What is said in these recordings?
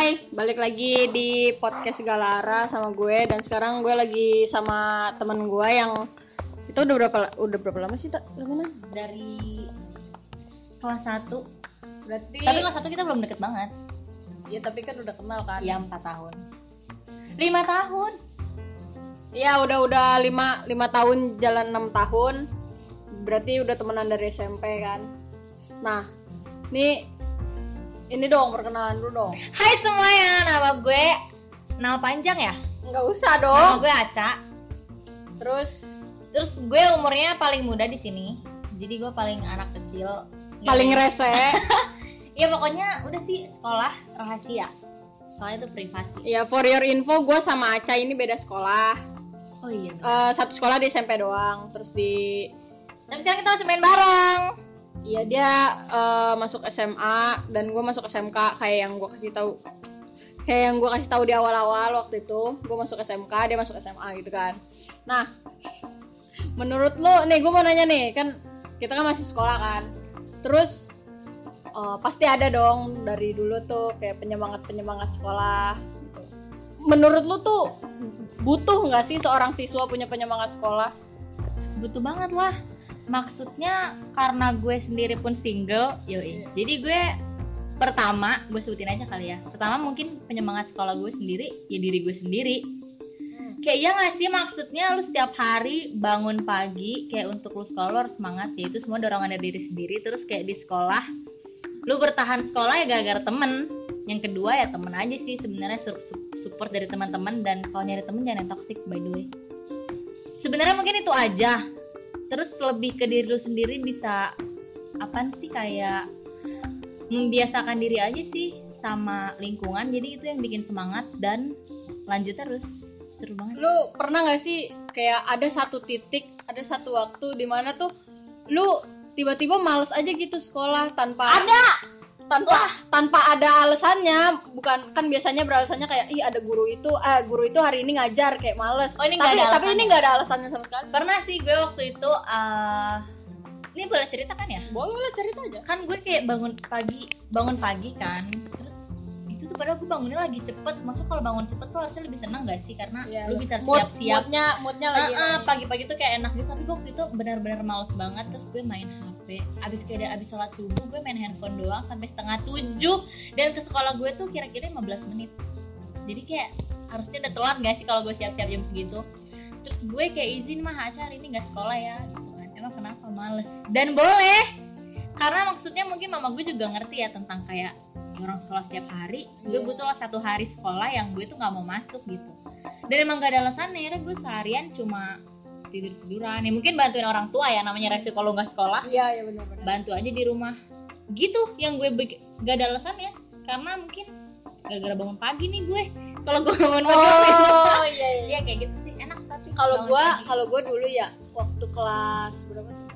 Hai, balik lagi di podcast Galara sama gue. Dan sekarang gue lagi sama temen gue yang itu udah berapa udah berapa lama sih tak lama dari kelas 1 Berarti tapi kelas 1 kita belum deket banget. Ya tapi kan udah kenal kan? ya 4 tahun. 5 tahun? Iya udah udah lima lima tahun jalan enam tahun. Berarti udah temenan dari SMP kan? Nah, ini ini dong perkenalan dulu dong. Hai semuanya, nama gue Nama panjang ya? Nggak usah Nama dong. gue Aca Terus Terus gue umurnya paling muda di sini Jadi gue paling anak kecil paling rese. Ya pokoknya udah sih sekolah rahasia Soalnya itu privasi ya for your info gue sama Aca ini beda sekolah. Oh iya Eh, satu sekolah di SMP doang. Terus di Tapi sekarang kita masih main bareng Iya dia eh, masuk SMA dan gue masuk SMK kayak yang gue kasih tahu kayak yang gue kasih tahu di awal-awal waktu itu gue masuk SMK dia masuk SMA gitu kan. Nah menurut lo nih gue mau nanya nih kan kita kan masih sekolah kan terus eh, pasti ada dong dari dulu tuh kayak penyemangat penyemangat sekolah gitu. menurut lo tuh butuh nggak sih seorang siswa punya penyemangat sekolah? Butuh banget lah maksudnya karena gue sendiri pun single yoi. Jadi gue pertama gue sebutin aja kali ya. Pertama mungkin penyemangat sekolah gue sendiri ya diri gue sendiri. Kayak ya nggak sih? Maksudnya lu setiap hari bangun pagi kayak untuk lu sekolah lu harus semangat ya itu semua dorongan dari diri sendiri. Terus kayak di sekolah lu bertahan sekolah ya gara-gara temen. Yang kedua ya temen aja sih sebenarnya su- su- support dari teman-teman. Dan kalau nyari temen jangan yang toxic by the way. Sebenarnya mungkin itu aja terus lebih ke diri lu sendiri bisa apaan sih kayak membiasakan diri aja sih sama lingkungan. Jadi itu yang bikin semangat dan lanjut terus. Seru banget. Lu pernah nggak sih kayak ada satu titik ada satu waktu di mana tuh lu tiba-tiba males aja gitu sekolah tanpa ada tanpa tanpa ada alasannya bukan kan biasanya beralasannya kayak ih ada guru itu eh guru itu hari ini ngajar kayak males. Oh, ini tapi ada tapi ini nggak ada alasannya sama sekali. Pernah sih gue waktu itu eh ini boleh cerita kan ya? Boleh lah cerita aja. Kan gue kayak bangun pagi bangun pagi kan terus itu tuh padahal gue bangunnya lagi cepet. Maksud kalau bangun cepet tuh harusnya lebih seneng gak sih? Karena Iya, lu bisa mood siap-siap. moodnya moodnya lagi Ah, ah, naik. pagi-pagi tuh kayak enak gitu tapi gue waktu itu benar-benar males banget terus gue main HP abis kayak abis sholat subuh gue main handphone doang sampai setengah tujuh. Dan ke sekolah gue tuh kira-kira 15 menit. Jadi kayak harusnya udah telat gak sih kalau gue siap-siap jam segitu? Terus gue kayak izin mah Aca hari ini gak sekolah ya gitu kan. Emang kenapa? Males. Dan boleh. Karena maksudnya mungkin mama gue juga ngerti ya tentang kayak orang sekolah setiap hari gue Iya. butuh lah satu hari sekolah yang gue tuh nggak mau masuk gitu. Dan emang gak ada alasannya ya gue seharian cuma tidur tiduran. Ya mungkin bantuin orang tua ya namanya resiko lo nggak sekolah. Iya iya benar-benar bantu aja di rumah. Gitu yang gue gak ada alasannya karena mungkin gara-gara bangun pagi nih gue. Kalau gue bangun pagi oh iya iya ya kayak gitu sih. Enak tapi kalau pagi. kalau gua dulu ya waktu kelas berapa tuh?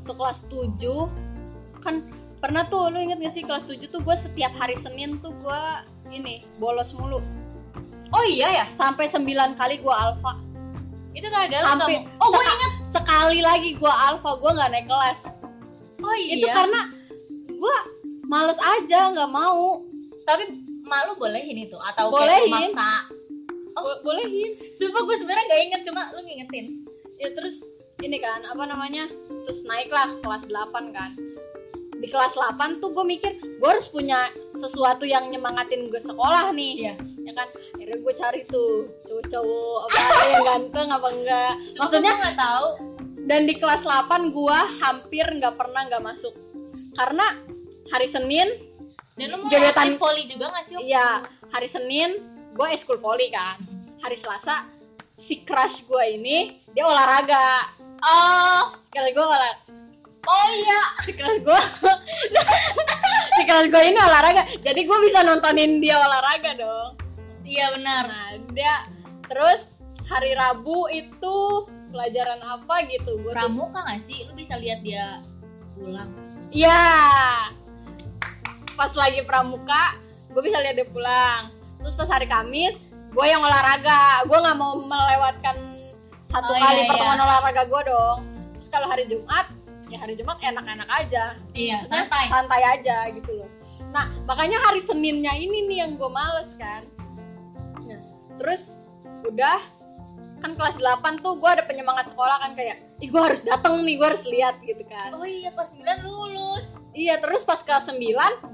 Waktu kelas 7 kan pernah tuh lu inget gak sih kelas 7 tuh gua setiap hari Senin tuh gua ini bolos mulu. Oh iya ya sampai 9 kali gua alfa itu lu hampir. nggak mau- oh gue inget sekali lagi gua alfa gua nggak naik kelas. Oh iya? Itu karena gua males aja nggak mau. Tapi malu bolehin itu atau Bolehin. kayak lu maksa Bo- bolehin. Sumpah gue sebenarnya gak inget cuma lu ngingetin. Ya terus ini kan apa namanya terus naiklah kelas 8 kan. Di kelas 8 tuh gue mikir gue harus punya sesuatu yang nyemangatin gue sekolah nih. Iya. Ya kan akhirnya gue cari tuh cowok-cowok apa ada yang ganteng apa enggak. Maksudnya nggak tahu. dan di kelas 8 gue hampir nggak pernah nggak masuk. Karena hari Senin dan lu mau Gebetan- volley juga gak sih iya hari Senin gue eskul volley kan. Hari Selasa si crush gue ini dia olahraga. Oh. Sekali gue olahraga oh iya. Si kelas gue si gue ini olahraga. Jadi gue bisa nontonin dia olahraga dong iya benar. Nah dia terus hari Rabu itu pelajaran apa gitu? Gue pramuka gak sih? Lu bisa lihat dia pulang. Iya. Pas lagi pramuka gue bisa lihat dia pulang. Terus pas hari Kamis gue yang olahraga. Gue nggak mau melewatkan satu Oh, iya, kali iya. pertemuan olahraga gue dong. Terus kalau hari Jumat ya hari Jumat enak-enak aja. Iya Maksudnya santai. santai aja gitu loh. Nah makanya hari seninnya ini nih yang gue males kan terus udah kan kelas 8 tuh gue ada penyemangat sekolah kan kayak ih gue harus datang nih gue harus lihat gitu kan. Oh iya kelas 9 lulus. Iya terus pas kelas 9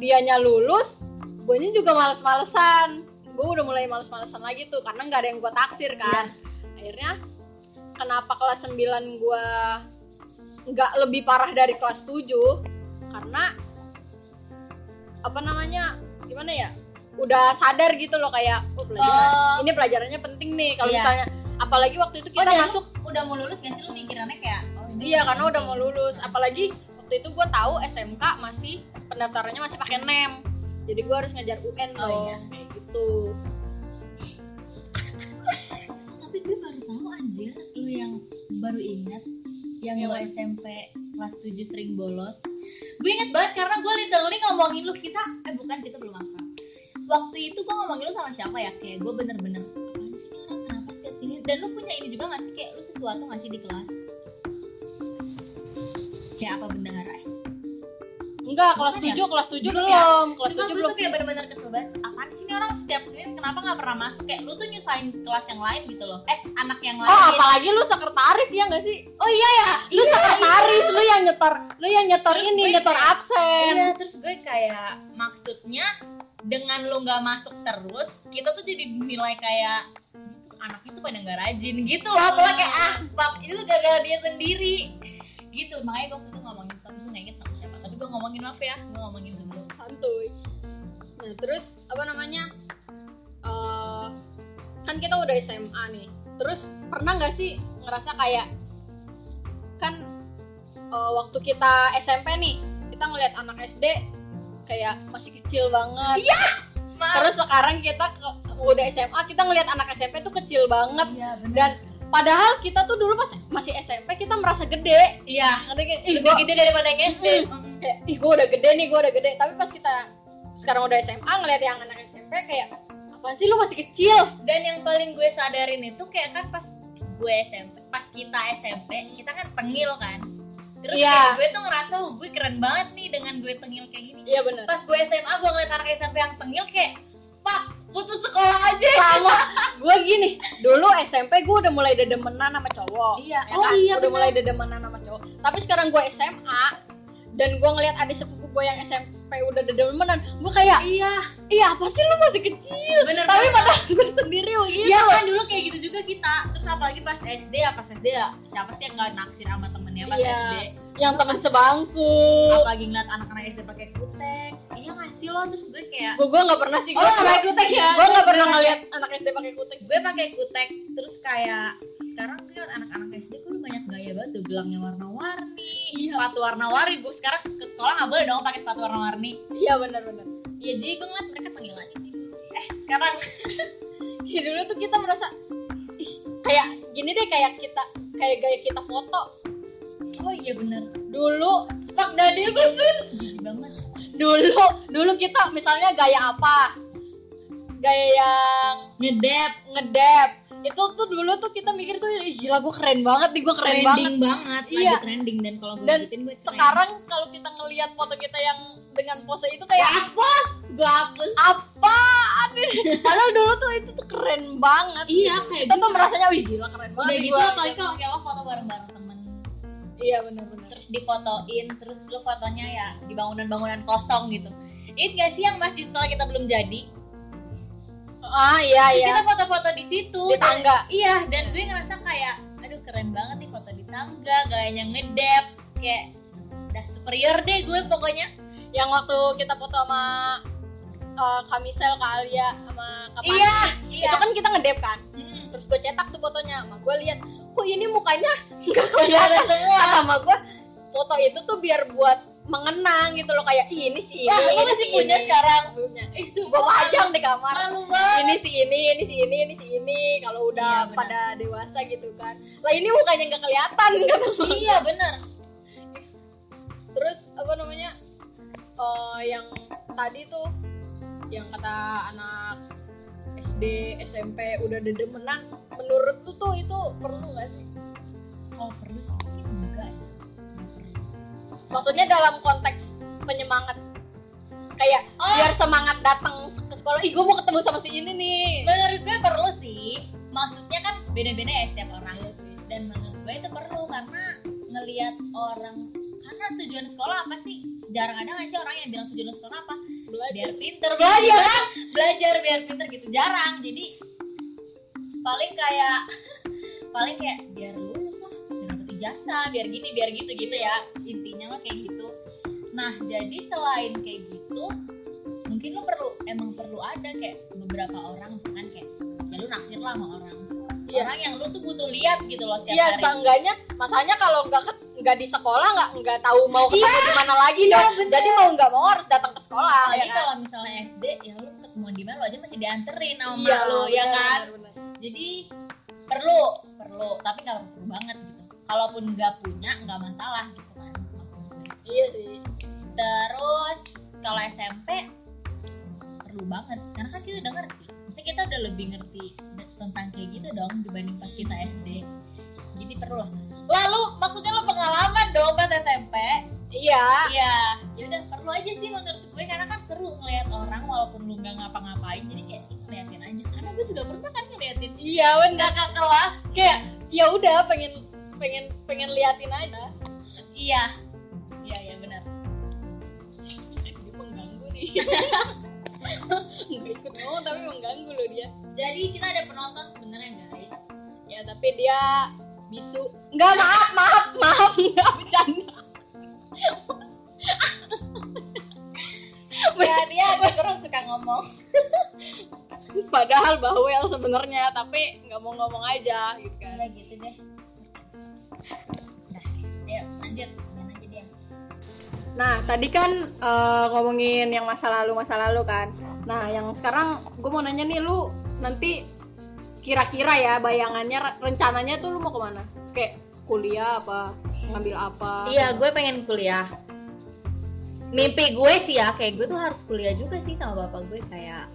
dianya lulus gue juga males-malesan. Gue udah mulai males-malesan lagi tuh karena nggak ada yang gue taksir kan. Akhirnya kenapa kelas 9 gue nggak lebih parah dari kelas 7 karena apa namanya gimana ya udah sadar gitu loh kayak oh, pelajaran Oh. ini pelajarannya penting nih. Kalau Iya. misalnya apalagi waktu itu oh, kita masuk udah mau lulus gak sih? Lu mikirannya kayak oh, iya karena udah mau lulus. Apalagi waktu itu gue tahu SMK masih pendaftarannya masih pakai nem. Jadi gue harus ngajar UN Oh, dong. iya. kayak gitu. Tapi gue baru tahu anjir lu yang baru ingat yang mana? SMP kelas 7 sering bolos. Gue inget banget karena gue literally ngomongin lu kita eh bukan kita belum akrab waktu itu gue ngomongin lu sama siapa ya? Kayak gue bener-bener apaan sih orang? Kenapa setiap sini? Dan lu punya ini juga gak sih? Kayak lu sesuatu gak sih di kelas? Kayak apa bendahara ya? enggak kelas Bukan 7 ya? kelas 7 Belum. ya? kelas Cuma 7 gue belum. tuh kayak bener-bener kesel banget. Apaan sih ini orang? Setiap sini kenapa gak pernah masuk? Kayak lu tuh nyusahin kelas yang lain gitu loh. Eh anak yang lain oh apalagi lu sekretaris ya nggak sih? Oh iya ya? Lu sekretaris lu yang nyetor lu yang nyetor Terus ini nyetor kayak- absen. Iya terus gue kayak Maksudnya dengan lu gak masuk terus Kita tuh jadi nilai kayak Anaknya tuh pada gak rajin gitu loh. Pokoknya kayak ah fuck Itu gagal dia sendiri. Gitu makanya gue itu ngomongin Tapi gue gak inget sama siapa. Tapi gue ngomongin maaf ya Gue ngomongin dulu. Santuy. Nah terus apa namanya eh, kan kita udah SMA nih. Terus pernah nggak sih ngerasa kayak kan eh, waktu kita SMP nih kita ngeliat anak SD kayak masih kecil banget. Maaf. Terus sekarang kita ke, udah SMA kita ngeliat anak SMP tuh kecil banget. Iya bener. Dan padahal kita tuh dulu pas masih SMP kita merasa gede. Iya? Ih, lebih gua- gede daripada yang SD Mm. kayak ih gue udah gede nih gue udah gede. Tapi pas kita sekarang udah SMA ngeliat yang anak SMP kayak apa sih lu masih kecil? Dan yang paling gue sadarin itu kayak kan pas gue SMP pas kita SMP kita kan tengil kan terus Iya. kayak gue tuh ngerasa oh, gue keren banget nih dengan gue tengil kayak gini iya bener pas gue SMA gue ngeliat anak SMP yang tengil kayak fuck putus sekolah aja sama gue gini dulu SMP gue udah mulai dedemenan sama cowok Iya. ya Oh kan? iya, udah bener. mulai dedemenan sama cowok tapi sekarang gue SMA dan gue ngeliat adik sepupu gue yang SMP udah dedemenan gue kayak iya. Iya apa sih lu masih kecil? Bener tapi padahal gue sendiri begitu Iya kan dulu kayak gitu juga kita. Terus apalagi pas SD ya pas SD ya Siapa sih yang gak naksir sama temennya pas Iya. SD yang teman sebangku. Apalagi ngeliat anak-anak SD pakai kutek. Iya gak sih lo? Terus gue kayak gue gue nggak pernah sih Oh gue gak pakai kutek ya? gue nggak pernah ngeliat anak SD pakai kutek. Gue pakai kutek. Terus kayak sekarang gue liat anak-anak banget tuh gelangnya warna-warni. Iya. sepatu warna-warni gue sekarang ke sekolah nggak boleh dong pakai sepatu warna-warni. Iya benar-benar ya jadi gue ngeliat mereka panggil aja sih. Eh sekarang. Ya dulu tuh kita merasa ih kayak gini deh kayak kita kayak gaya kita foto. Oh iya bener dulu spak dadil bener jijik banget. Dulu dulu kita misalnya gaya apa? Gaya yang ngedep. ngedep itu tuh dulu tuh kita mikir tuh "Ih, gila gue keren banget nih gue keren banget trending banget, lagi Iya. trending dan kalau gue Dan ikutin gue keren. sekarang kalau kita ngelihat foto kita yang dengan pose itu kayak hapus gue hapus nih padahal dulu tuh itu tuh keren banget iya gitu. kayak kita tuh gitu. merasanya wih gila keren banget udah gitu gua." apalagi kalau kayak lo foto bareng-bareng temen iya benar-benar terus difotoin terus lu fotonya ya di bangunan-bangunan kosong gitu Ingat gak sih yang masjid sekolah kita belum jadi? Ah iya iya Kita foto-foto di situ. di tangga Dan- iya, dan gue ngerasa kayak, aduh keren banget nih foto di tangga, gayanya ngedep, kayak udah superior deh gue pokoknya. yang waktu kita foto sama uh, Kamisel, Kak Alia, sama Kak. Iya, iya. itu kan kita ngedep kan Hmm, terus gue cetak tuh fotonya sama gue lihat kok ini mukanya nggak kelihatan semua. sama gue foto itu tuh biar buat mengenang gitu loh kayak "Ih, ini si ini lu ini masih si punya ini sekarang. punya Eh, gue pajang di kamar ini si ini ini si ini ini si ini kalau Iya, udah benar. pada dewasa gitu kan lah ini mukanya nggak kelihatan kata. Iya, bener. terus apa namanya eh, yang tadi tuh yang kata anak SD SMP udah dedemenan menurut lu tuh itu perlu nggak sih Oh, perlu sih. Ini enggak ya. Maksudnya dalam konteks penyemangat. Kayak Oh. biar semangat datang ke sekolah ih gue mau ketemu sama si ini nih. Menurut gue perlu sih. Maksudnya kan beda-beda ya setiap orang. Iya sih. dan menurut gue itu perlu karena ngelihat orang karena tujuan sekolah apa sih? Jarang ada nggak sih orang yang bilang tujuan sekolah apa? Biar pinter. Belajar. Kan? Belajar biar pinter gitu. Jarang. Jadi paling kayak paling kayak biar lulus lah biar gini biar gitu gitu ya intinya mah kayak gitu nah jadi selain kayak gitu mungkin lo perlu emang perlu ada kayak beberapa orang misalkan kayak ya lu naksir lah sama orang Iya. orang yang lu tuh butuh lihat gitu loh setiap Iya, hari seenggaknya masanya kalau nggak nggak di sekolah nggak nggak tahu mau ketemu di mana lagi Iya, dong. bener. Jadi mau nggak mau harus datang ke sekolah Apalagi ya kan? kalau misalnya SD ya lu ketemuan di mana lu aja masih dianterin sama Iya, mak lu ya kan bener, bener. jadi perlu perlu tapi nggak perlu banget gitu kalaupun nggak punya nggak masalah gitu kan. Iya sih. terus kalau SMP perlu banget. Karena kan kita udah ngerti. Maksudnya kita udah lebih ngerti tentang kayak gitu dong dibanding pas kita SD jadi perlu. Lah lalu maksudnya lo pengalaman dong pas SMP Iya. iya. Ya udah perlu aja sih menurut gue. Karena kan seru ngeliat orang walaupun lu nggak ngapa-ngapain jadi kayak ngeliatin aja. Karena gue juga pernah kan ngeliatin. Iya benar. kakak kelas Kayak ya udah pengen pengen pengen liatin aja. iya iya iya benar Dia mengganggu nih. Nggak ikut ngomong tapi mengganggu loh dia. jadi kita ada penonton sebenarnya guys Ya tapi dia bisu. Enggak maaf maaf maaf nggak bercanda. ya dia agak kurang suka ngomong Padahal bawel sebenarnya tapi nggak mau ngomong aja gitu kan. ya gitu deh nah ya lanjut main aja dia Nah, tadi kan eh, ngomongin yang masa lalu masa lalu kan. Nah, yang sekarang gue mau nanya nih lu nanti kira-kira ya bayangannya re- rencananya tuh lu mau ke mana? Kayak kuliah apa? Ngambil apa? iya gue pengen kuliah mimpi gue sih ya kayak gue tuh harus kuliah juga sih sama bapak gue kayak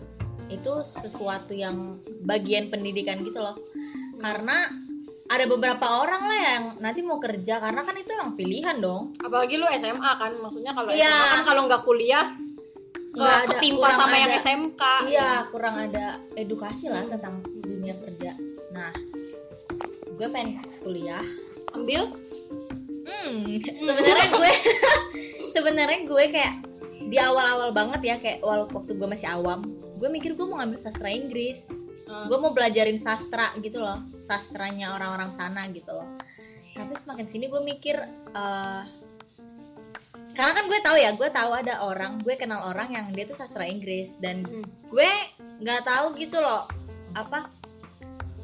itu sesuatu yang bagian pendidikan gitu loh karena ada beberapa orang lah yang nanti mau kerja karena kan itu emang pilihan dong Apalagi lu SMA kan, maksudnya kalau Iya. SMA kan kalau nggak kuliah ke, Nggak ada, ketimpa sama yang ada. SMK. iya kurang ada edukasi lah tentang dunia kerja nah gue pengen kuliah Ambil Hmm, sebenarnya gue sebenarnya gue kayak di awal-awal banget ya kayak waktu gue masih awam, gue mikir gue mau ngambil sastra Inggris. Ah. Gue mau belajarin sastra gitu loh, sastranya orang-orang sana gitu loh. Tapi semakin sini gue mikir eh karena kan gue tahu ya, gue tahu ada orang, gue kenal orang yang dia tuh sastra Inggris dan Hmm. gue nggak tahu gitu loh apa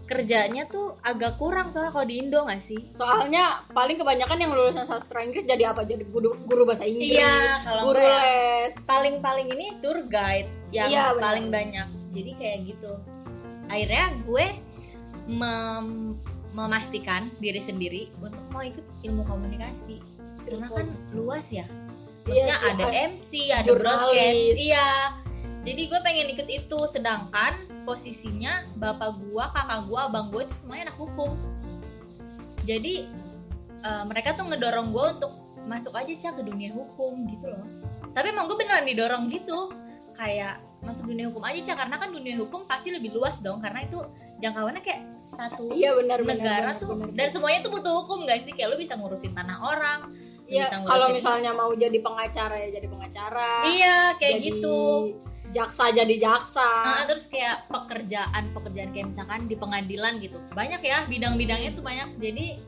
kerjanya tuh agak kurang soalnya kalau di Indo nggak sih? Soalnya paling kebanyakan yang lulusan sastra Inggris jadi apa? Jadi guru, guru bahasa Inggris. Iya, kalau guru les. paling paling ini tour guide yang Iya, paling banyak jadi kayak gitu akhirnya gue mem- memastikan diri sendiri untuk mau ikut ilmu komunikasi. Karena kan luas ya. Iya maksudnya sih, ada MC ada jurnalis. broadcast iya. Jadi gue pengen ikut itu. Sedangkan posisinya bapak gua kakak gua abang gue itu semuanya anak hukum. Jadi eh, mereka tuh ngedorong gue untuk masuk aja cak ke dunia hukum gitu loh. Tapi emang gue beneran didorong gitu. Kayak masuk dunia hukum aja cak karena kan dunia hukum pasti lebih luas dong karena itu jangkauannya kayak satu Iya benar benar. negara benar, tuh benar. dan semuanya tuh butuh hukum guys sih kayak lu bisa ngurusin tanah orang Iya, kalau misalnya mau jadi pengacara ya jadi pengacara. iya kayak Jadi gitu Jaksa jadi jaksa. Nah, terus kayak pekerjaan pekerjaan kayak misalkan di pengadilan gitu banyak ya bidang-bidangnya tuh banyak jadi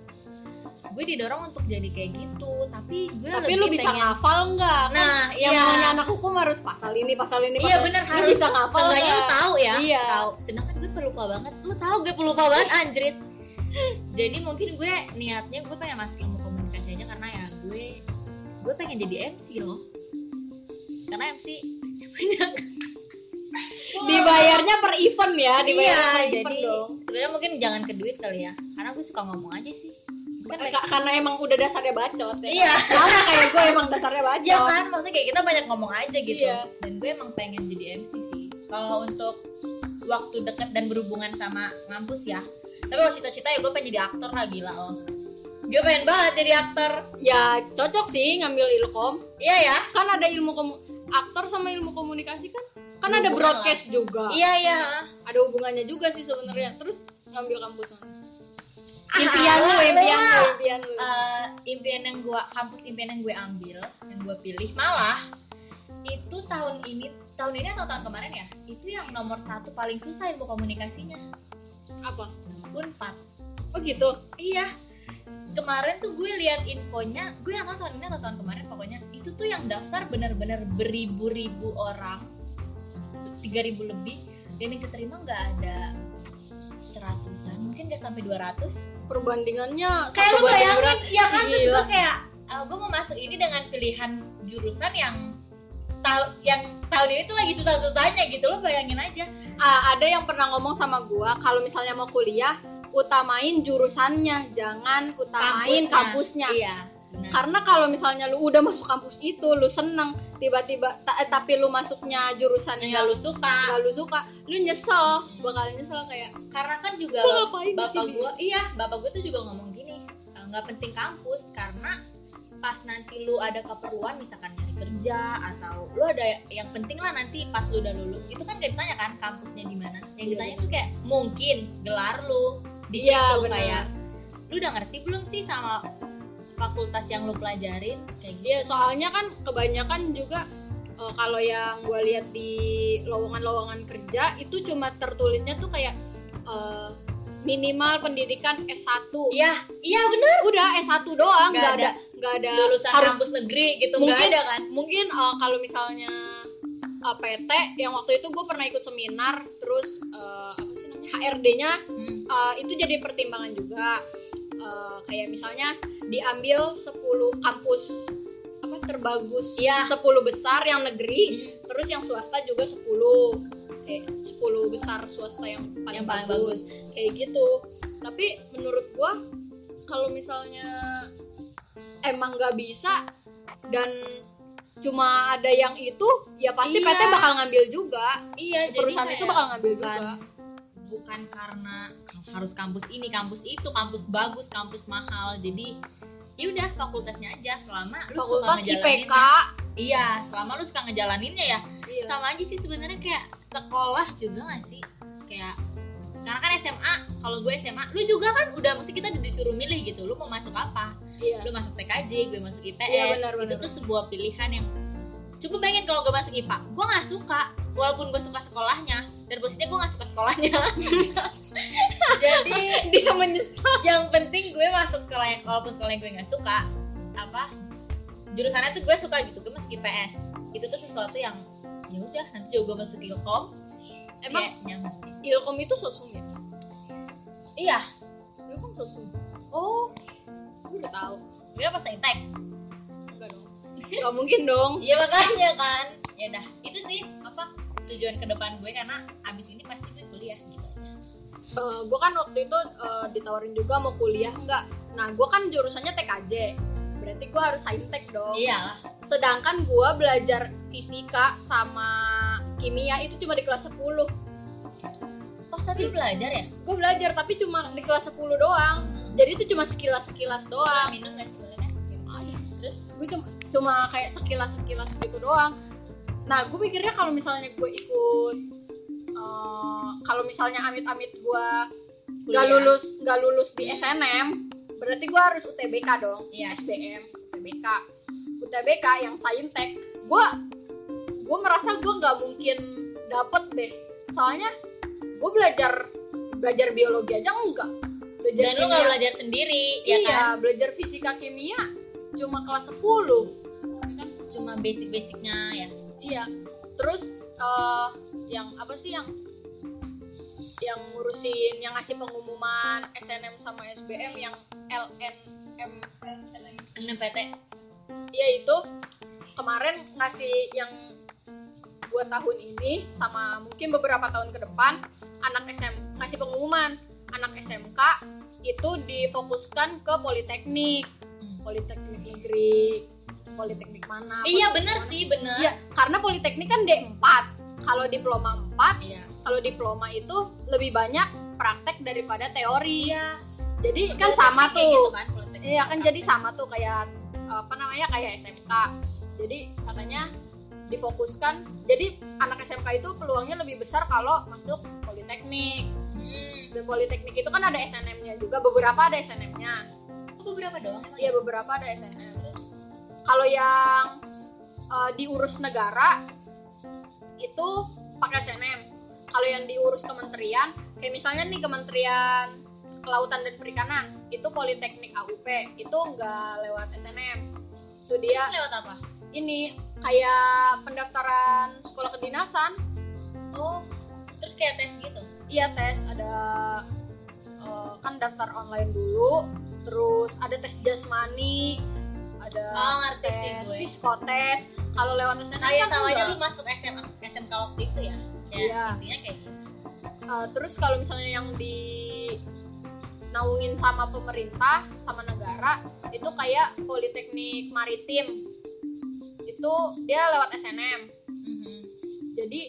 gue didorong untuk jadi kayak gitu tapi gue Tapi lebih lu bisa pengen- ngafal nggak? Kan nah yang iya. namanya anak hukum harus pasal ini, pasal ini, iya pasal bener Lu harus bisa ngafal Seenggaknya lu nggak? tahu ya. Iya. tahu. Sedangkan gue pelupa banget. Lu tahu gue pelupa banget anjrit. Jadi mungkin gue niatnya gue pengen masuk ilmu komunikasi aja karena ya gue gue pengen jadi MC loh. Karena MC banyak. Dibayarnya per event ya, dibayar iya, per jadi event dong. sebenarnya mungkin jangan ke duit kali ya. Karena gue suka ngomong aja sih kan Ka- karena emang udah dasarnya bacot ya. Iya. Sama kayak gue emang dasarnya bacot. Iya kan, maksudnya kayak kita banyak ngomong aja gitu. Iya. Dan gue emang pengen jadi MC sih. Kalau untuk waktu dekat dan berhubungan sama ngampus ya. Tapi kalau cita-cita ya gue pengen jadi aktor lah gila loh. Gue pengen banget jadi aktor. Ya cocok sih ngambil ilkom. Iya ya. Kan ada ilmu komu aktor sama ilmu komunikasi kan kan ada broadcast juga iya iya ada hubungannya juga sih sebenarnya terus ngambil kampus mana Ah, impian lu impian lu. impian lu. Eh, impian yang gua kampus impian yang gue ambil yang gue pilih malah itu tahun ini tahun ini atau tahun kemarin ya itu yang nomor satu paling susah ilmu komunikasinya. Apa? Unpad. Oh gitu? Iya. Kemarin tuh gue lihat infonya gue yang tahun ini atau tahun kemarin pokoknya itu tuh yang daftar benar-benar beribu-ribu orang 3000 lebih dan yang keterima nggak ada seratusan mungkin nggak sampai 200 perbandingannya kayak lu bayangin ya kan? Terus gue kayak ah, gue mau masuk ini dengan pilihan jurusan yang tahun yang tahun ini tuh lagi susah-susahnya gitu. Lo bayangin aja. Ah, ada yang pernah ngomong sama gua kalau misalnya mau kuliah utamain jurusannya jangan utamain kampusnya, iya karena kalau misalnya lu udah masuk kampus itu lu seneng tiba-tiba ta- eh, tapi lu masuknya jurusan yang gak lu suka. nggak lu suka lu nyesel bakal nyesel kayak karena kan juga bapak gue iya bapak gue tuh juga ngomong gini "Eh, nggak penting kampus karena pas nanti lu ada keperluan misalkan nyari kerja atau lu ada yang penting lah nanti pas lu udah lulus itu kan gak ditanya kan kampusnya di mana? Yang Iya, ditanya tuh kayak mungkin gelar lu di Iya, situ benar. kayak lu udah ngerti belum sih sama fakultas yang lu pelajarin kayak gitu Iya, soalnya kan kebanyakan juga eh, kalau yang gue lihat di lowongan-lowongan kerja itu cuma tertulisnya tuh kayak eh, minimal pendidikan S1. iya iya bener Udah S1 doang, Nggak ada. nggak ada lulusan harus kampus negeri gitu Mungkin- ada kan mungkin eh, kalau misalnya eh, PT yang waktu itu gue pernah ikut seminar terus apa sih namanya HRD-nya Hmm. eh, itu jadi pertimbangan juga Eh, kayak misalnya diambil 10 kampus apa terbagus Iya. 10 besar yang negeri Hmm. terus yang swasta juga 10 kayak 10 besar swasta yang paling, yang paling bagus. bagus kayak gitu tapi menurut gua kalau misalnya emang nggak bisa dan cuma ada yang itu ya pasti Iya. PT bakal ngambil juga iya perusahaan jadi itu bakal ngambil bukan juga bukan karena harus kampus ini kampus itu kampus bagus kampus mahal. Jadi ya udah fakultasnya aja. Selama lu fakultas suka IPK iya selama lu suka ngejalaninnya ya. Iya. sama aja sih sebenarnya kayak sekolah juga gak sih? Kayak sekarang kan SMA kalau gue SMA lu juga kan udah mesti kita disuruh milih gitu. Lu mau masuk apa? Iya. lu masuk TKJ gue masuk IPS Iya, benar, itu benar. tuh sebuah pilihan yang coba bayangin kalau gue masuk IPA gue nggak suka walaupun gue suka sekolahnya dan posisinya gue nggak suka sekolahnya. Jadi dia menyesal. yang penting gue masuk sekolah yang walaupun sekolah yang gue nggak suka apa jurusannya tuh gue suka gitu gue masuk IPS itu tuh sesuatu yang ya udah nanti juga gue masuk ilkom. Emang nyaman. ilkom itu sosum ya? Iya. Ilkom sosum? Oh gue udah tahu. Gue pas saintek enggak dong. Nggak mungkin dong. Iya makanya kan. Ya udah itu sih tujuan ke depan gue karena abis ini pasti gue kuliah gitu aja. Gue kan waktu itu eh, ditawarin juga mau kuliah enggak nah gue kan jurusannya TKJ berarti gue harus saintek dong. Iyalah sedangkan gue belajar fisika sama kimia itu cuma di kelas 10 gue oh tapi lu belajar ya? Belajar tapi cuma di kelas 10 doang. Jadi itu cuma sekilas-sekilas Doa doang. Minum gak sih bolehnya terus? Gue cuma cuma kayak sekilas-sekilas gitu doang nah gue mikirnya kalau misalnya gue ikut eh, kalau misalnya amit-amit gue nggak lulus nggak lulus di SNM berarti gue harus UTBK dong Iya. SBM UTBK UTBK yang saintek. Gue gue merasa gue nggak mungkin dapet deh. Soalnya gue belajar belajar biologi aja enggak. Belajar dan lu kimia- gak belajar sendiri ya iya kan? belajar fisika kimia cuma kelas 10 cuma basic-basicnya ya iya. Terus eh, yang apa sih yang yang ngurusin yang ngasih pengumuman SNM sama SBM yang LNM NPT ya itu kemarin ngasih yang buat tahun ini sama mungkin beberapa tahun ke depan anak SM ngasih pengumuman. Anak SMK itu difokuskan ke politeknik. Politeknik negeri politeknik mana iya bener mana. sih bener. Iya, karena politeknik kan D4 kalau diploma 4 iya. kalau diploma itu lebih banyak praktek daripada teori. Iya. Jadi kan sama Kayak gitu tuh kan. Iya kan jadi sama tuh kayak apa namanya kayak SMK. Jadi katanya difokuskan jadi anak SMK itu peluangnya lebih besar kalau masuk politeknik. Hmm. dan politeknik itu kan ada SNM-nya juga beberapa ada SNM-nya Oh, beberapa doang iya beberapa ada SNM kalau yang eh, diurus negara itu pakai SNM kalau yang diurus kementerian kayak misalnya nih kementerian kelautan dan perikanan itu politeknik AUP itu nggak lewat SNM itu dia Terus lewat apa? ini kayak pendaftaran sekolah kedinasan. Oh terus kayak tes gitu? Iya tes. Ada eh, kan daftar online dulu terus ada tes jasmani ada Oh, ngerti sih gue. psikotes kalau lewat SNM kayak kan sama aja lu masuk SMA SMK waktu itu ya ya Iya. intinya kayak gitu Eh, terus kalau misalnya yang di naungin sama pemerintah sama negara itu kayak politeknik maritim itu dia lewat SNM Mhm. jadi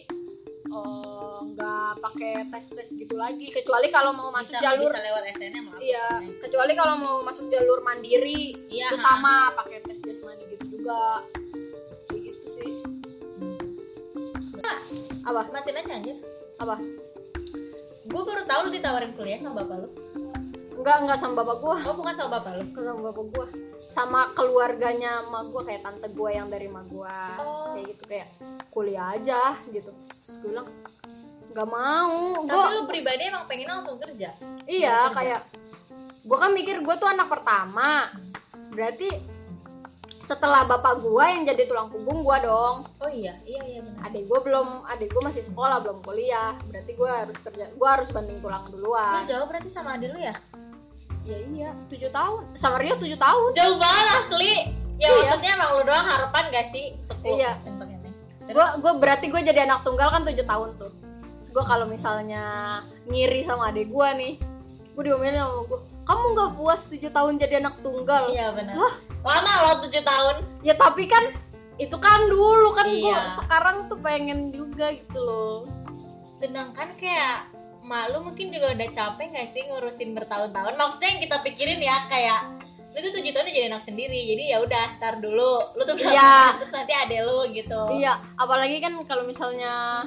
eh, nggak pakai tes tes gitu lagi kecuali kalau mau masuk bisa, jalur. bisa lewat SNM lah iya kecuali kalau mau masuk jalur mandiri Iya, itu sama pakai tes jasmani gitu juga. Gitu sih. Apa? Matiin aja anjir. Apa? Gue baru tahu lu ditawarin kuliah sama bapak lu. Enggak enggak sama bapak gua. Oh bukan sama bapak lu? Sama bapak gua. Sama keluarganya emak gua kayak tante gua yang dari emak gua. Oh. kayak gitu kayak kuliah aja gitu. Terus gue bilang nggak mau. Tapi gua lu pribadi emang pengen langsung kerja? Iya kerja. kayak gua kan mikir gua tuh anak pertama. Berarti setelah bapak gua yang jadi tulang punggung gua dong. Oh iya iya iya benar. Adik gua belum adik gua masih sekolah belum kuliah. Berarti gua harus kerja gua harus banding tulang lu duluan jauh berarti sama adik lu ya? Ya iya tujuh tahun. Sama Rio tujuh tahun. Jauh banget asli. Ya Iya. maksudnya emang lu doang harapan gak sih? Tekuk, Iya. untuk ini. Terus? gue gue berarti gue jadi anak tunggal kan tujuh tahun tuh gue kalau misalnya ngiri sama adik gue nih gue diomelin sama gue kamu nggak puas tujuh tahun jadi anak tunggal iya benar Hah? lama lo tujuh tahun ya tapi kan itu kan dulu kan gue Iya. sekarang tuh pengen juga gitu loh sedangkan kayak mak lu mungkin juga udah capek gak sih ngurusin bertahun-tahun maksudnya yang kita pikirin ya kayak lu tuh tujuh tahun udah jadi anak sendiri jadi ya udah tar dulu lu tuh Iya. terus nanti ada lu gitu iya apalagi kan kalau misalnya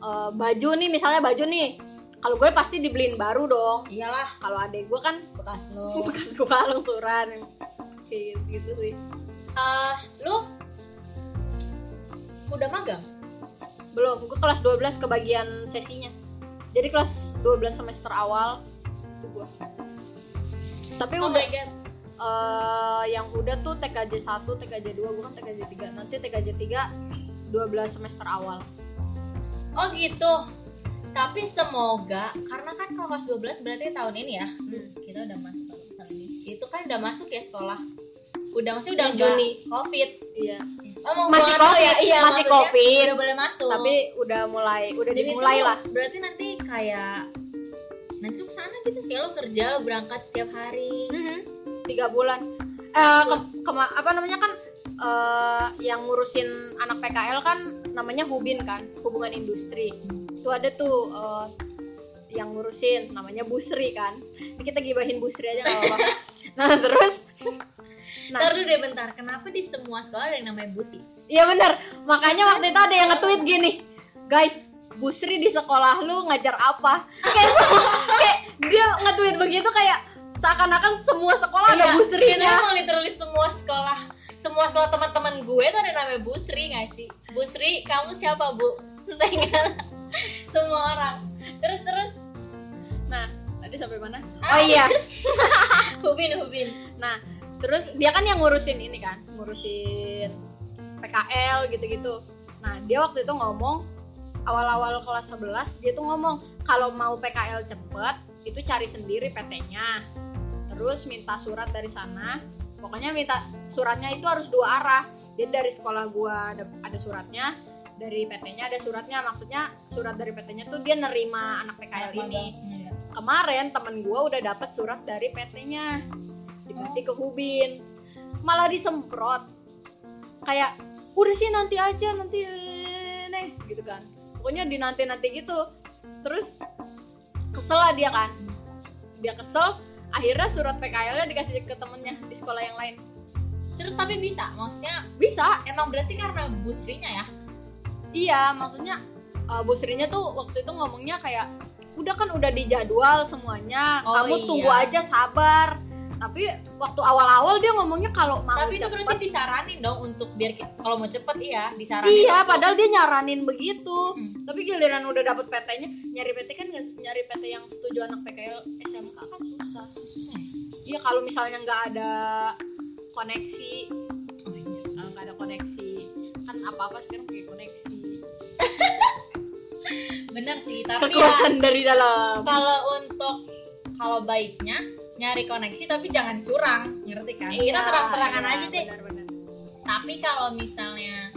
eh, baju nih misalnya baju nih kalau gue pasti dibeliin baru dong. Iyalah. Kalau adik gue kan bekas lu bekas gue lungsuran kayak gitu sih. Eh, lu udah magang? Belum gue kelas 12 kebagian sesinya. Jadi kelas 12 semester awal itu gue tapi oh udah my god. eh, yang udah tuh TKJ 1, TKJ 2 bukan TKJ 3 nanti TKJ 3 12 semester awal oh gitu. Tapi semoga karena kan kalau kelas 12 berarti tahun ini ya? Kita udah masuk tahun ini. Itu kan udah masuk ya sekolah? Udah masih udah Juni. covid? Iya. Oh, Masih tahu Covid, iya, masih Covid. udah boleh masuk. Tapi udah mulai udah Jadi dimulai lah. berarti nanti kayak nanti lu ke sana gitu kayak lo kerja lo berangkat setiap hari. Mhm. tiga bulan. Eh ke- kema- apa namanya kan eh yang ngurusin anak PKL kan namanya Hubin kan hubungan industri. Itu ada tuh eh, yang ngurusin namanya Busri kan. Kita gibahin Busri aja nggak apa-apa. Nah terus? Nah. Ntar dulu deh bentar, kenapa di semua sekolah ada yang namanya busi? iya bener. Makanya waktu itu ada yang nge-tweet gini. Guys Busri di sekolah lu ngajar apa? Kayak, kayak dia nge-tweet begitu kayak seakan-akan semua sekolah ada Iya, Busrinya. Emang literally semua sekolah semua sekolah teman-teman gue tuh ada namanya Busri gak sih? Busri, kamu siapa bu? Tinggal semua orang. Terus terus. Nah, tadi sampai mana? Ah, Oh iya. Hubin Hubin. Nah, terus dia kan yang ngurusin ini kan, ngurusin PKL gitu-gitu. Nah, dia waktu itu ngomong awal-awal kelas 11 dia tuh ngomong kalau mau PKL cepet itu cari sendiri PT-nya. Terus minta surat dari sana. Pokoknya minta suratnya itu harus dua arah. Jadi dari sekolah gua ada, ada suratnya, dari PT-nya ada suratnya. Maksudnya surat dari PT-nya tuh dia nerima anak PKL ini. kemarin temen gue udah dapat surat dari PT-nya dikasih ke Hubin. Malah disemprot. Kayak udah sih nanti aja nanti nih gitu kan. Pokoknya di nanti nanti gitu. Terus kesel lah dia kan. Dia kesel akhirnya surat PKL-nya dikasih ke temennya di sekolah yang lain. Terus tapi bisa maksudnya bisa. emang berarti karena busrinya ya? Iya maksudnya uh, Bu Srinya tuh waktu itu ngomongnya kayak udah kan udah dijadwal semuanya Oh, kamu iya. tunggu aja sabar. Tapi waktu awal-awal dia ngomongnya kalau mau tapi itu cepet. berarti disaranin dong untuk biar kalau mau cepet iya disaranin iya untuk- padahal dia nyaranin begitu. Hmm. tapi giliran udah dapet PT-nya nyari PT kan nggak nyari PT yang setuju anak PKL SMK kan susah. Susah ya? iya kalau misalnya nggak ada koneksi. Oh, iya. kalau nggak ada koneksi kan apa apa sekarang pakai koneksi. Bener sih tapi ya kekuatan dari dalam. kalau untuk kalau baiknya nyari koneksi tapi jangan curang ngerti kan? Kita terang-terangan iya, aja deh tapi kalau misalnya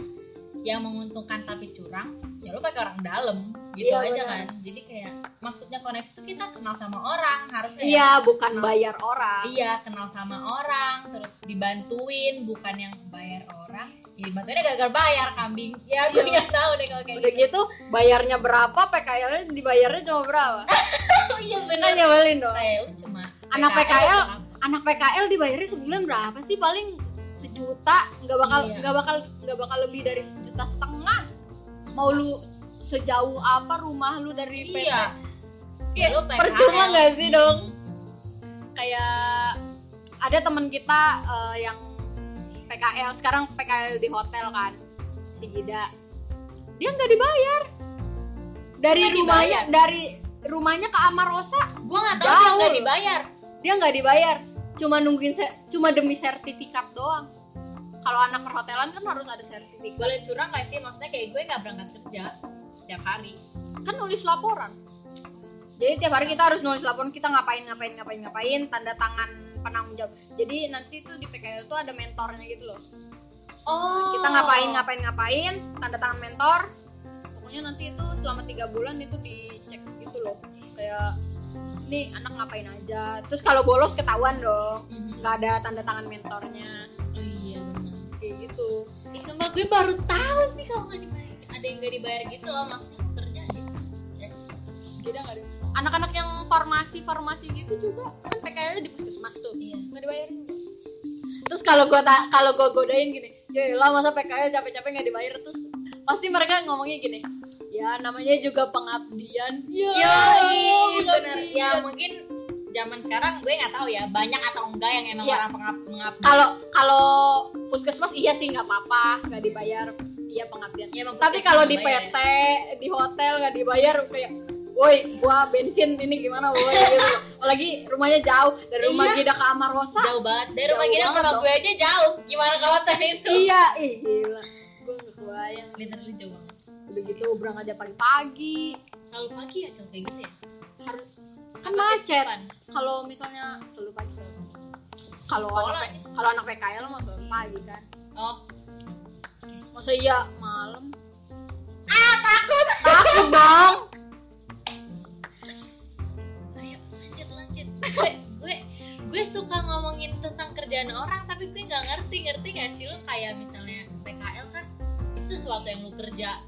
yang menguntungkan tapi curang ya lu pakai orang dalam gitu Iya, aja benar. kan? Jadi kayak maksudnya koneksi itu kita kenal sama orang harusnya ya. iya bukan bayar orang. Iya kenal sama orang terus dibantuin bukan yang bayar orang. Ya dibantuinnya gagal bayar kambing. Ya gue Iya. nggak tahu deh kalau kayak udah gitu. gitu bayarnya berapa PKL-nya dibayarnya cuma berapa? Oh iya kan bener nyebelin dong. Kayak lu cuma Anak PKL, anak PKL dibayarnya sebulan berapa sih? Paling sejuta nggak bakal Iya. nggak bakal nggak bakal lebih dari sejuta setengah. Mau lu sejauh apa rumah lu dari PT iya. Kayak PKL. percuma nggak sih dong? Kayak ada teman kita eh, yang PKL sekarang PKL di hotel kan si Gida. Dia nggak dibayar. Dari Nggak rumahnya dibayar? dari rumahnya ke Amarosa gua nggak tahu dia nggak dibayar dia nggak dibayar. Cuma nungguin cuma demi sertifikat doang. Kalau anak perhotelan kan harus ada sertifikat. Boleh curang gak sih? Maksudnya kayak gue nggak berangkat kerja setiap hari. Kan nulis laporan. Jadi tiap hari kita harus nulis laporan kita ngapain ngapain ngapain ngapain tanda tangan penanggung jawab. Jadi nanti tuh di PKL tuh ada mentornya gitu loh. Oh. Kita ngapain ngapain ngapain tanda tangan mentor. Pokoknya nanti itu selama tiga bulan itu dicek gitu loh. Kayak ini anak ngapain aja? Terus kalau bolos ketahuan dong Mhm. nggak ada tanda tangan mentornya. Oh iya benar kayak gitu. Ih, sumpah gue baru tahu sih kalau nggak dibayar ada yang nggak dibayar gitu loh maksudnya kerja gitu beda nggak deh anak-anak yang farmasi farmasi gitu juga kan PKL di puskesmas tuh iya. nggak dibayarin. Terus kalau gua ta- kalau gua godain gini ya lah masa PKL capek-capek nggak dibayar? Terus pasti mereka ngomongnya gini ya namanya juga pengabdian. Ya Yo, pengabdian. bener ya mungkin zaman sekarang gue nggak tahu ya banyak atau enggak yang emang Iya. orang pengab pengabdi kalau kalau puskesmas iya sih nggak apa-apa nggak dibayar. Iya pengabdian. Ya, tapi kalau di PT di hotel nggak dibayar kayak woi gua bensin ini gimana woi gitu. Apalagi rumahnya jauh dari rumah Iya. Gida ke Amarosa jauh banget. Dari rumah Jauh kita ke banget rumah gue aja jauh. Gimana ke hotel itu? Iya ih gila. Gua nggak kebayang. Literally jauh gitu berangkat aja pagi-pagi selalu pagi ya kayak gitu ya? Harus kan macet. Kalau misalnya selalu pagi. Kalau anak ya? kalau anak PKL mah selalu pagi kan? Oh. Masa iya malam. Ah takut. Takut dong. Ayo lanjut lanjut. Gue gue gue suka ngomongin tentang kerjaan orang tapi gue nggak ngerti ngerti gak sih lu kayak misalnya PKL kan itu sesuatu yang lu kerja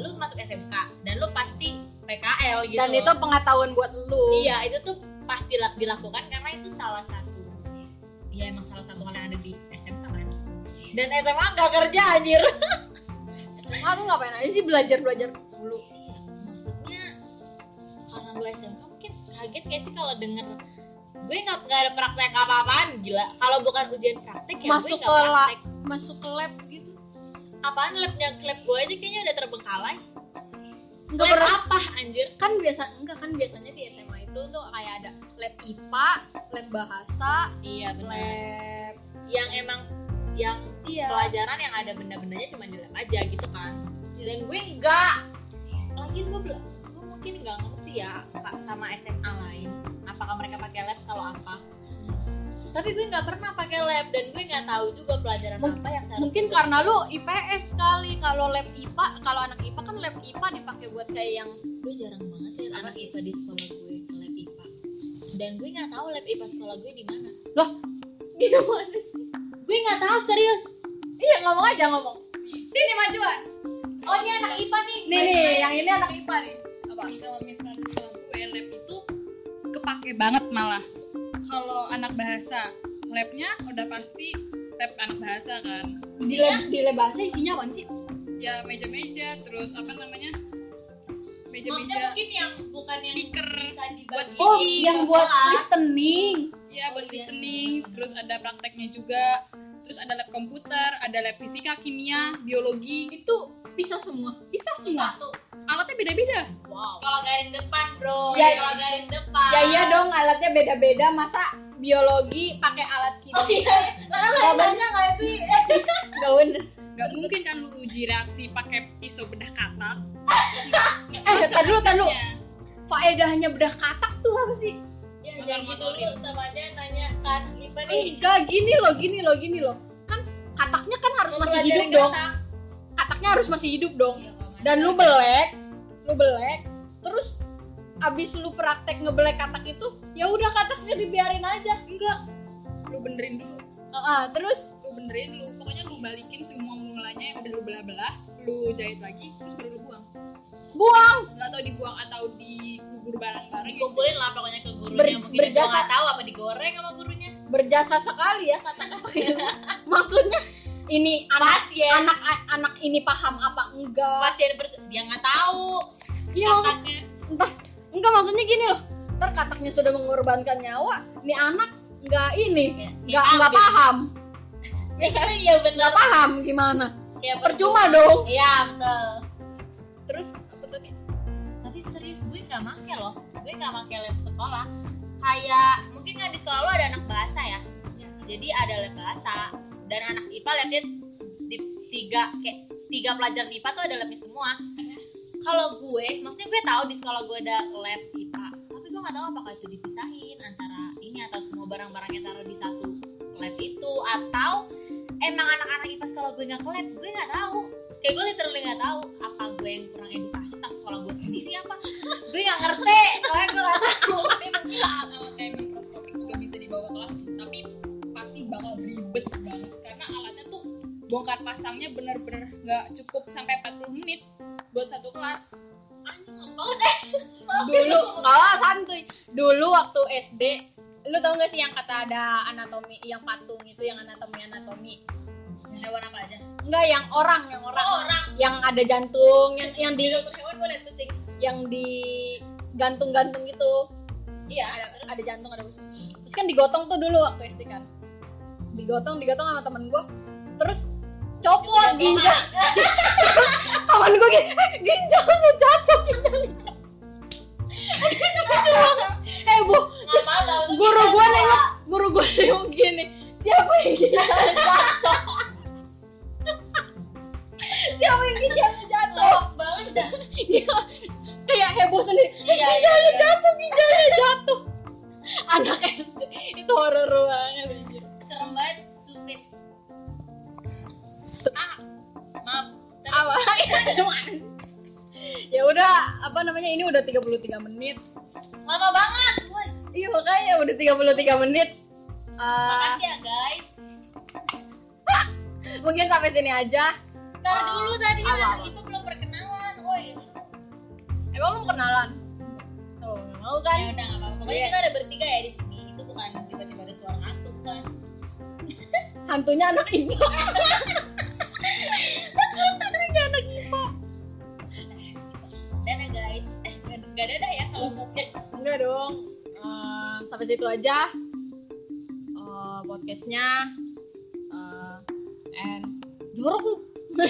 lu masuk SMK dan lu pasti PKL gitu dan itu pengetahuan buat lu. Iya itu tuh pasti la- dilakukan karena itu salah satu. Ya emang salah satu hal yang ada di SMK kan. Dan SMA nggak kerja anjir. SMA lu ngapain aja sih belajar belajar dulu iya maksudnya karena lu SMK mungkin kaget gak sih kalau denger gue nggak nggak ada praktek apa apaan gila kalau bukan ujian praktek ya Masuk gue la- praktek. masuk ke lab apaan labnya lab gue aja kayaknya udah terbengkalai. Enggak lab pernah. apa anjir? Kan biasa enggak kan biasanya di SMA itu tuh kayak ada lab IPA lab bahasa iya benar lab yang emang yang iya. pelajaran yang ada benda-bendanya cuma di lab aja gitu kan. Dan gue enggak. Lagi gue belum gue mungkin nggak ngerti ya sama SMA lain. Apakah mereka pakai lab kalau apa tapi gue nggak pernah pakai lab dan gue nggak tahu juga pelajaran Mung- apa yang seharusnya mungkin karena lu IPS kali kalau lab IPA kalau anak IPA kan lab IPA dipakai buat kayak yang gue jarang banget Apa anak sih? IPA di sekolah gue ke lab IPA dan gue nggak tahu lab IPA sekolah gue di mana gimana sih gue nggak tahu serius iya ngomong aja ngomong sini majuan oh ini anak IPA nih nih nih yang ini anak IPA nih apa kalau misalnya sekolah gue lab itu kepake banget malah kalau anak bahasa labnya udah pasti lab anak bahasa kan. Di lab di lab bahasa isinya apa sih? Ya meja-meja terus apa namanya? Maksudnya meja-meja mungkin yang bukan yang speaker. bisa buat dibagi oh speaking yang buat kelas. listening. Ya buat Oh, iya. listening terus ada prakteknya juga. Terus ada lab komputer ada lab fisika kimia biologi. Itu bisa semua? Bisa semua? Satu alatnya beda-beda. Wow. Kalau garis depan bro. Ya. kalau garis depan. Ya iya dong alatnya beda-beda. Masa biologi pakai alat oh kimia iya lalu Nggak banyak nggak sih nggak bener. Nggak mungkin kan lu uji reaksi pakai pisau bedah katak? Eh tar dulu tar dulu. faedahnya bedah katak tuh apa sih? Ya yang gitu dulu sama aja nanya kan Ipa nih. Enggak gini loh gini loh gini loh. Kan kataknya kan harus masih hidup dong. katak. kataknya harus masih hidup dong. Iya, dan lu belek lu belek terus abis lu praktek ngebelek katak itu ya udah kataknya dibiarin aja. Enggak. Lu benerin dulu. Ah, terus? Lu benerin lu pokoknya lu balikin semua mulanya yang udah lu belah-belah lu jahit lagi terus baru lu buang. Buang! Nggak tahu dibuang atau dikubur bareng-bareng gitu. dikumpulin lah pokoknya ke gurunya Ber- mungkin berjasa. nggak tahu apa digoreng sama gurunya. Berjasa sekali ya kata-kata itu maksudnya ini anak pasien. anak anak ini paham apa enggak? Pasien ber- dia nggak tahu. Iya maksud- kakaknya entah enggak maksudnya gini loh. Ntar kataknya sudah mengorbankan nyawa nih anak enggak ini enggak enggak paham iya benar enggak paham gimana. Ya percuma dong. Iya betul. Terus apa tuh nih tapi serius gue nggak make loh. Gue nggak make lab sekolah. Kayak mungkin kan di sekolah lo ada anak bahasa ya? Jadi ada lab bahasa dan anak IPA labnya di tiga kayak tiga pelajaran IPA tuh ada labnya semua. Kalau gue maksudnya gue tahu di sekolah gue ada lab IPA tapi gue nggak tahu apakah itu dipisahin antara ini atau semua barang-barangnya taruh di satu lab itu atau emang anak-anak IPA sekolah gue nggak lab gue nggak tahu. Kayak gue literally nggak tahu apa gue yang kurang edukasi tentang sekolah gue sendiri apa. Gue nggak ngerti. Pokoknya gue nggak tahu bongkar pasangnya bener-bener nggak cukup sampai 40 menit buat satu kelas. Dulu enggak santuy. Dulu waktu SD lu tau gak sih yang kata ada anatomi yang patung itu yang anatomi anatomi? Hewan apa aja? Enggak yang orang yang orang. Oh orang. Yang ada jantung yang yang di dokter hewan gue liat kucing yang di gantung-gantung itu iya ada ada. Jantung ada usus. Terus kan digotong tuh dulu waktu SD kan. Digotong digotong sama temen gue terus copot ginjal. temen gue gini ginjalnya jatuh ginjalnya jatuh eh bu. Guru gue nengok guru gue nengok gini. Siapa yang ginjalnya jatuh? Siapa yang ginjalnya jatuh? Banget dah. Iya, kayak heboh sendiri. Eh, iya, ginjalnya iya. jatuh ginjalnya jatuh. Anak SD itu horor banget apa ya udah apa namanya ini udah 33 menit. Lama banget iya makanya udah 33 menit. Eh, makasih ya guys. Mungkin sampai sini aja. Ntar Ah, dulu tadi kan? IPA belum perkenalan woi. Emang lu kenalan oh mau kan? Ya udah apa-apa. Pokoknya Iya. kita ada bertiga ya di sini. Itu bukan tiba-tiba ada suara hantu kan? Hantunya anak ibu nggak nggak dadah ya kalau podcast. Enggak dong. Eh, sampai situ aja Eh, podcastnya. Eh, and jorok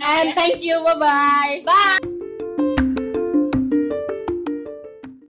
and thank you bye bye bye